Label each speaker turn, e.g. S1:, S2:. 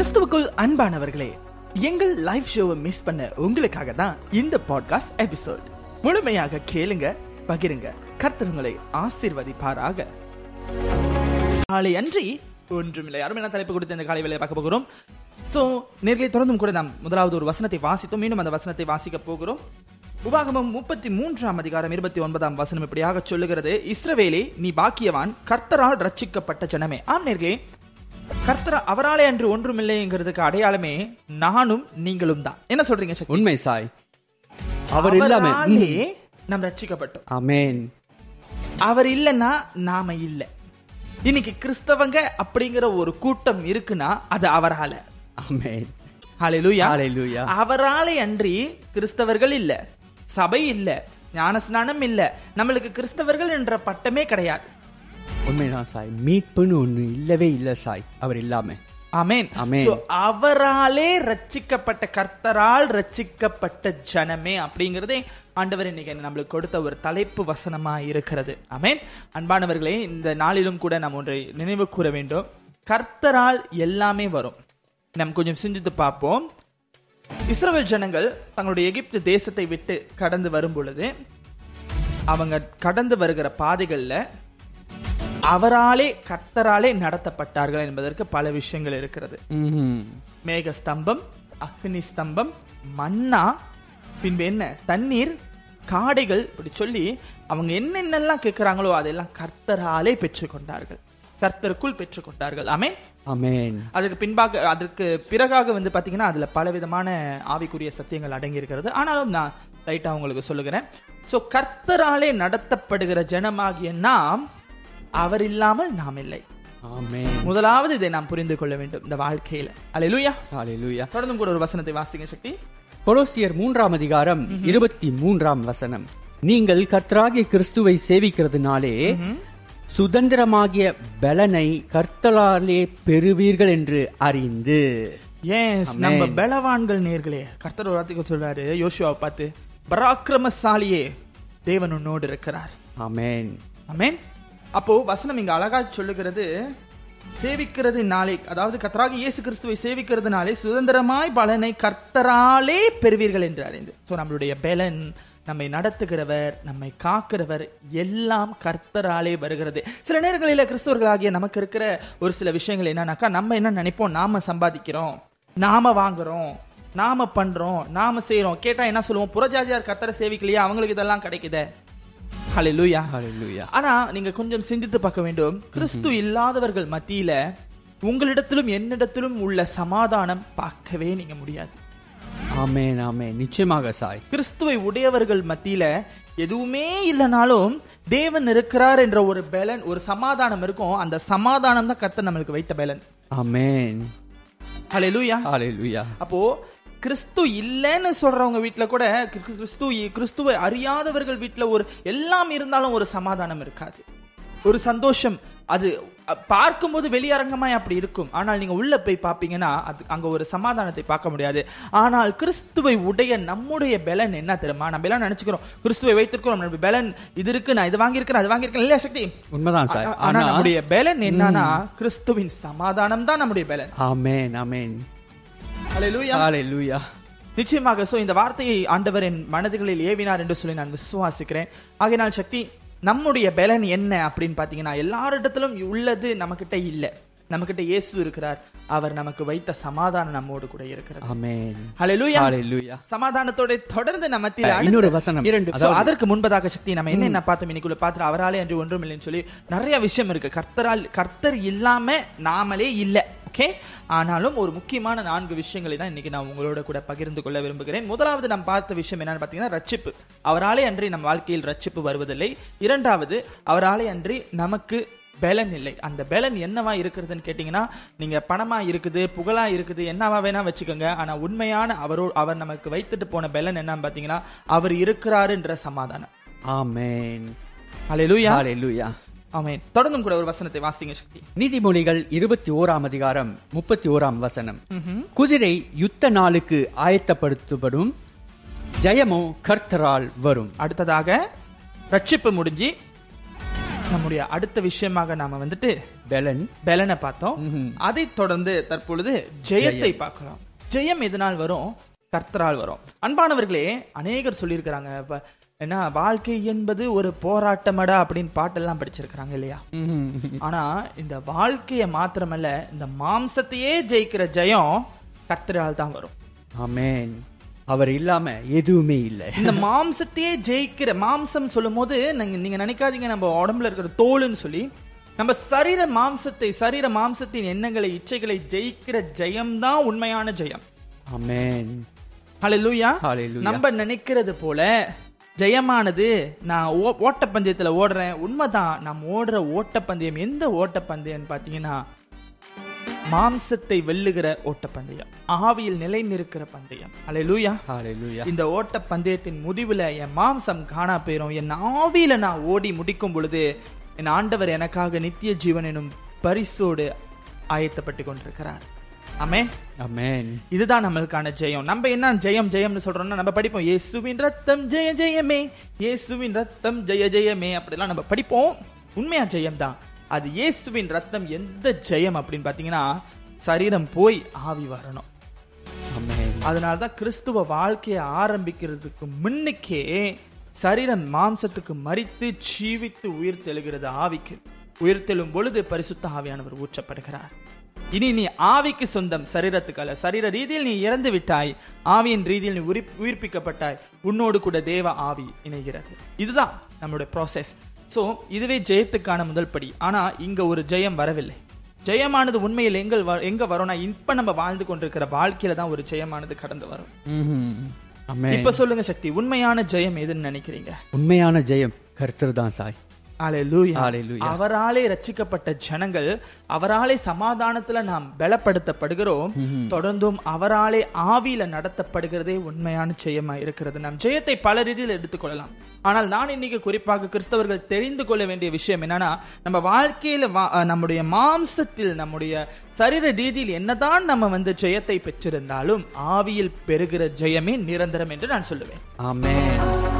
S1: கிறிஸ்துவுக்குள் அன்பானவர்களே எங்கள் லைவ் ஷோவை மிஸ் பண்ண உங்களுக்காக தான் இந்த பாட்காஸ்ட் எபிசோட் முழுமையாக கேளுங்க பகிருங்க. கர்த்தருங்களை ஆசிர்வதிப்பாராக ஆசீர்வதிப்பாராக. நாளை அன்றி ஒன்றுமில்லை. அருமையான தலைப்பு கொடுத்து இந்த காலை வேலையை பார்க்க போகிறோம். சோ நேர்களை தொடர்ந்தும் கூட நாம் முதலாவது ஒரு வசனத்தை வாசித்தோம். மீண்டும் அந்த வசனத்தை வாசிக்க போகிறோம். உபாகமம் முப்பத்தி மூன்றாம் அதிகாரம் இருபத்தி ஒன்பதாம் வசனம் இப்படியாக சொல்லுகிறது. இஸ்ரவேலே நீ பாக்கியவான் கர்த்தரால் ரட்சிக்கப்பட்ட ஜனமே. ஆம் நேர்களே கர்த்தர் அவராலே அன்று ஒன்றுமில்லைங்கிறதுக்கு அடையாளமே நானும் நீங்களும் தான். என்ன சொல்றீங்க சக்தி?
S2: உண்மை சாய். அவர் இல்லாம
S1: நாம் ரட்சிக்கப்பட்டோம்
S2: அமேன்
S1: அவர் இல்லைன்னா நாம இல்ல. இன்னைக்கு கிறிஸ்தவங்க அப்படிங்கிற ஒரு கூட்டம் இருக்குன்னா அது அவரால.
S2: Hallelujah.
S1: அவராலே அன்றி கிறிஸ்தவர்கள் இல்ல. சபை இல்ல. ஞானஸ்நானம் இல்ல. நம்மளுக்கு கிறிஸ்தவர்கள் என்ற பட்டமே கிடையாது.
S2: உண்மைதான் சாய். மீட்புன்னு ஒண்ணு இல்லவே இல்ல சாய். அவர் இல்லாம.
S1: So, அவராலே ரட்சிக்கப்பட்ட கர்த்தரால் ரட்சிக்கப்பட்ட ஜனமே அப்படிங்கறதே ஆண்டவர் இன்னைக்கு நம்மளுக்கு கொடுத்த ஒரு தலைப்பு வசனமா இருக்கிறது. ஆமென். அன்பானவர்களே இந்த நாளிலும் கூட நாம் ஒன்றை நினைவு கூற வேண்டும். கர்த்தரால் எல்லாமே வரும். நாம் கொஞ்சம் சிந்தித்து பார்ப்போம். இஸ்ரவேல் ஜனங்கள் தங்களுடைய எகிப்து தேசத்தை விட்டு கடந்து வரும் பொழுது அவங்க கடந்து வருகிற பாதைகள்ல அவராலே கர்த்தராலே நடத்தப்பட்டார்கள் என்பதற்கு பல விஷயங்கள் இருக்கிறது. மேக ஸ்தம்பம் அக்னி ஸ்தம்பம் மன்னா பின்பு என்ன? தண்ணீர் காடைகள் இப்படி சொல்லி அவங்க என்னென்னலாம் கேட்கிறாங்களோ அதெல்லாம் கர்த்தராலே பெற்றுக்கொண்டார்கள். கர்த்தருக்குள் பெற்றுக்கொண்டார்கள். ஆமென்.
S2: அமேன்
S1: அதுக்கு பின்பாக அதற்கு பிறகாக வந்து பாத்தீங்கன்னா அதுல பலவிதமான ஆவிக்குரிய சத்தியங்கள் அடங்கி இருக்கிறது ஆனாலும் நான் ரைட்டா உங்களுக்கு சொல்லுகிறேன். சோ கர்த்தராலே நடத்தப்படுகிற ஜனமாகிய நாம் அவர் இல்லாமல் நாம் இல்லை.
S2: ஆமேன்.
S1: முதலாவது இதை நாம் புரிந்து கொள்ள வேண்டும் இந்த வாழ்க்கையில.
S2: ஹalleluya
S1: தொடர்ந்தும் கூட ஒரு வசனத்தை வாசிங்க சக்தி.
S2: கொலோசியர் மூன்றாம் அதிகாரம் இருபத்தி மூன்றாம் வசனம். நீங்கள் கர்த்தராகிய கிறிஸ்துவை சேவிக்கிறதுனாலே சுதந்திரமாகிய பலனை கர்த்தலாலே பெறுவீர்கள் என்று அறிந்து. Amen.
S1: நம்ம பலவான்கள் நேர்களே கர்த்தர் ஒரு வார்த்தைக்கு சொல்றாரு யோசுவாவை பார்த்து பராக்கிரமசாலியே தேவன் உன்னோடு இருக்கிறார்.
S2: ஆமேன்.
S1: ஆமென். அப்போ வசனம் இங்க அழகா சொல்லுகிறது சேவிக்கிறது நாளை அதாவது கத்தராக இயேசு கிறிஸ்துவை சேவிக்கிறதுனாலே சுதந்திரமாய் பலனை கர்த்தராலே பெறுவீர்கள் என்று. அறிந்து சோ நம்மளுடைய பலன் நம்மை நடத்துகிறவர் நம்மை காக்கிறவர் எல்லாம் கர்த்தராலே வருகிறது. சில நேரங்களில் கிறிஸ்தவர்களாகிய நமக்கு இருக்கிற ஒரு சில விஷயங்கள் என்னன்னாக்கா நம்ம என்ன நினைப்போம்? நாம சம்பாதிக்கிறோம் நாம வாங்குறோம் நாம பண்றோம் நாம செய்யறோம் கேட்டா என்ன சொல்லுவோம்? புறஜாதியார் கர்த்தரை சேவிக்கலையா? அவங்களுக்கு இதெல்லாம் கிடைக்குதே. ஹalleluya
S2: ஹalleluya
S1: ஆனா நீங்க கொஞ்சம் சிந்தித்து பார்க்க வேண்டும். கிறிஸ்து இல்லாதவர்கள் மத்தியில உங்களிடத்திலும் என்னிடத்திலும் உள்ள சமாதானம் பார்க்கவே நீங்க முடியாது.
S2: ஆமேன் ஆமேன். நிச்சயமாக சாய்.
S1: கிறிஸ்துவை உடையவர்கள் மத்தியில எதுவுமே இல்லைனாலும் தேவன் இருக்கிறார் என்ற ஒரு பலன் ஒரு சமாதானம் இருக்கும். அந்த சமாதானம் தான் கர்த்தர் நம்மளுக்கு வைத்த பலன்.
S2: ஆமேன்.
S1: ஹalleluya
S2: ஹalleluya
S1: அப்போ கிறிஸ்து இல்லைன்னு சொல்றவங்க வீட்ல கூட கிறிஸ்து- கிறிஸ்து கிறிஸ்துவை அறியாதவர்கள் வீட்ல ஒரு எல்லாம் இருந்தாலும் ஒரு சமாதானம் இருக்காது. ஒரு சந்தோஷம் அது பார்க்கும்போது வெளியரங்கமாய் அப்படி இருக்கும். ஆனால் நீங்க உள்ள போய் பாப்பீங்கன்னா அது அங்க ஒரு சமாதானத்தை பார்க்க முடியாது. ஆனால் கிறிஸ்துவை உடைய நம்முடைய பலன் என்ன தெரியுமா? நம்ம எல்லாம் நினைச்சுக்கிறோம் கிறிஸ்துவை வைத்திருக்கிறோம் நம்ம பலன் இது இருக்கு நான் இது வாங்கியிருக்கிறேன் அது வாங்கியிருக்கேன் இல்லையா சக்தி?
S2: உண்மைதான்
S1: ஆனா
S2: ஆனா
S1: நம்முடைய பலன் என்னன்னா கிறிஸ்துவின் சமாதானம் தான் நம்முடைய பலன்.
S2: ஆமேன் ஆமேன்.
S1: நிச்சயமாக சோ இந்த வார்த்தையை ஆண்டவர் என் மனதுகளில் ஏவினார் என்று சொல்லி நான் விசுவாசிக்கிறேன். ஆகையினால் சக்தி நம்முடைய பலன் என்ன அப்படின்னு பாத்தீங்கன்னா எல்லாரிடத்திலும் உள்ளது நம்மகிட்ட இல்ல. நம்மகிட்ட இயேசு இருக்கிறார். அவர் நமக்கு வைத்த சமாதானம் நம்மோடு கூட ஹalleluya சமாதானத்தோட தொடர்ந்து நம்ம
S2: இன்னொரு வசனம்.
S1: இரண்டு. அதற்கு முன்பதாக சக்தி நம்ம என்ன என்ன பார்த்தோம்? இன்னைக்குள்ள பார்த்து அவராலே அன்று ஒன்றும் இல்லைன்னு சொல்லி நிறைய விஷயம் இருக்கு. கர்த்தரால் கர்த்தர் இல்லாம நாமளே இல்ல. ஓகே ஆனாலும் ஒரு முக்கியமான நான்கு விஷயங்களை தான் இன்னைக்கு நான் உங்களோட கூட பகிர்ந்து கொள்ள விரும்புகிறேன். முதலாவது நாம் பார்த்த விஷயம் என்னன்னு பார்த்தீங்கன்னா ரட்சிப்பு. அவராலே அன்றி நம் வாழ்க்கையில் ரட்சிப்பு வருவதில்லை. இரண்டாவது அவராலே அன்றி நமக்கு பலன் இல்லை. அந்த பலன் என்னவா இருக்கிறதுன்னு கேட்டிங்கன்னா நீங்க பணமா இருக்குது புகழா இருக்குது என்னவா வேணா வச்சுக்கோங்க. ஆனா உண்மையான அவரோ அவர் நமக்கு வைத்துட்டு போன பலன் என்னன்னு பாத்தீங்கன்னா அவர் இருக்கிறாருன்ற சமாதானம்.
S2: ஆமென்.
S1: ஹalleluya
S2: ஹalleluya
S1: ஆமென். தொடர்ந்தும் கூட ஒரு வசனத்தை வாசிங்க சக்தி.
S2: நீதிமொழிகள் இருபத்தி ஓராம் அதிகாரம் முப்பத்தி ஓராம் வசனம். குதிரை யுத்த நாளுக்கு ஆயத்தப்படுத்தப்படும். ஜெயமோ கர்த்தரால் வரும்.
S1: அடுத்ததாக ரட்சிப்பு முடிஞ்சு நம்முடைய அடுத்த விஷயமாக நாம வந்துட்டு
S2: பெலன்.
S1: பெலனை பார்த்தோம். அதை தொடர்ந்து தற்பொழுது ஜெயத்தை பார்க்கிறோம். ஜெயம் எதனால் வரும்? கர்த்தரால் வரும். அன்பானவர்களே அநேகர் சொல்லியிருக்கிறாங்க. என்ன வாழ்க்கை என்பது ஒரு போராட்டமடா அப்படின்னு பாட்டெல்லாம் படிச்சிருக்கிறாங்க இல்லையா? ஆனா இந்த வாழ்க்கையை மாத்திரமல்ல இந்த மாம்சத்தையே ஜெயிக்கிற ஜெயம் கர்த்தரால் தான் வரும்.
S2: ஆமென். அவர் இல்லாம எதுவுமே இல்லை.
S1: இந்த மாம்சத்தையே ஜெயிக்கிற மாம்சம் சொல்லும் போது நீங்க நினைக்காதீங்க நம்ம உடம்புல இருக்கிற தோலுன்னு சொல்லி நம்ம சரீர மாம்சத்தை சரீர மாம்சத்தின் எண்ணங்களை இச்சைகளை ஜெயிக்கிற ஜெயம் தான் உண்மையான ஜெயம்.
S2: ஆமென்.
S1: நம்ம நினைக்கிறது போல ஜெயமானது நான் ஓ- ஓட்டப்பந்தயத்துல ஓடுறேன். உண்மைதான் நாம் ஓடுற ஓட்டப்பந்தயம் எந்த ஓட்டப்பந்தயம் பாத்தீங்கன்னா மாம்சத்தை வெல்லுகிற ஓட்டப்பந்தயம். ஆவியில் நிலை நிற்கிற பந்தயம். ஹalleluya
S2: ஹalleluya
S1: இந்த ஓட்ட பந்தயத்தின் முடிவுல என் மாம்சம் காணா போயிரும். என் ஆவியில நான் ஓடி முடிக்கும் பொழுது என் ஆண்டவர் எனக்காக நித்திய ஜீவன் எனும் பரிசோடு ஆயத்தப்பட்டு கொண்டிருக்கிறார். ஆமே
S2: ஆமென்
S1: இதுதான் நம்மளுக்கான ஜெயம். நம்ம என்ன ஜெயம் ஜெயம்னு சொல்றோம்னா நம்ம படிப்போம். இயேசுவின் ரத்தம் ஜெய ஜெயமே. இயேசுவின் ரத்தம் ஜெய ஜெயமே அப்படிலாம் நம்ம படிப்போம். உண்மையா ஜெயம் தான் அது இயேசுவின் ரத்தம் எந்த ஜெயம் அப்படின்னு பாத்தீங்கன்னா சரீரம் போய் ஆவி வரணும். அதனால தான் கிறிஸ்துவ வாழ்க்கையை ஆரம்பிக்கிறதுக்கு முன்னுக்கே சரீரம் மாம்சத்துக்கு மறித்து ஜீவித்து உயிர் தெழுகிறது ஆவிக்கு. உயிர் தெழும் பொழுது பரிசுத்த ஆவியானவர் ஊற்றப்படுகிறார். இனி நீ ஆவிக்கு சொந்தம் சரீரத்துக்கு அல்ல சரீர ரீதியில் நீ இறந்து விட்டாய். ஆவியின் ரீதியில் நீ உயிர் உயிர்ப்பிக்கப்பட்டாய். உன்னோடு கூட தேவ ஆவி இணைகிறது. இதுதான் நம்மளுடைய ப்ராசஸ் சோ இதுவே ஜெயத்துக்கான முதல் படி. ஆனா இங்க ஒரு ஜெயம் வரவில்லை. ஜெயமானது உண்மையில் எங்க வ- எங்க வரும்னா இப்ப நம்ம வாழ்ந்து கொண்டிருக்கிற வாழ்க்கையில தான் ஒரு ஜெயமானது கடந்து வரும். இப்ப சொல்லுங்க சக்தி உண்மையான ஜெயம் எதுன்னு நினைக்கிறீங்க?
S2: உண்மையான ஜெயம் கர்த்தர் தான் சாய்.
S1: அவராலே ரட்சிக்கப்பட்ட ஜனங்கள் அவராலே சமாதானத்துல நாம் பலப்படுத்தப்படுகிறோம் தொடர்ந்தும் அவராலே ஆவியில நடத்தப்படுகிறதே உண்மையான ஜெயமா இருக்கிறது. நாம் ஜெயத்தை பல ரீதியில் எடுத்துக்கொள்ளலாம். ஆனால் நான் இன்னைக்கு குறிப்பாக கிறிஸ்தவர்கள் தெரிந்து கொள்ள வேண்டிய விஷயம் என்னன்னா நம்ம வாழ்க்கையில நம்முடைய மாம்சத்தில் நம்முடைய சரீர ரீதியில் என்னதான் நம்ம வந்து ஜெயத்தை பெற்றிருந்தாலும் ஆவியில் பெறுகிற ஜெயமே நிரந்தரம் என்று நான் சொல்லுவேன்.
S2: ஆமென்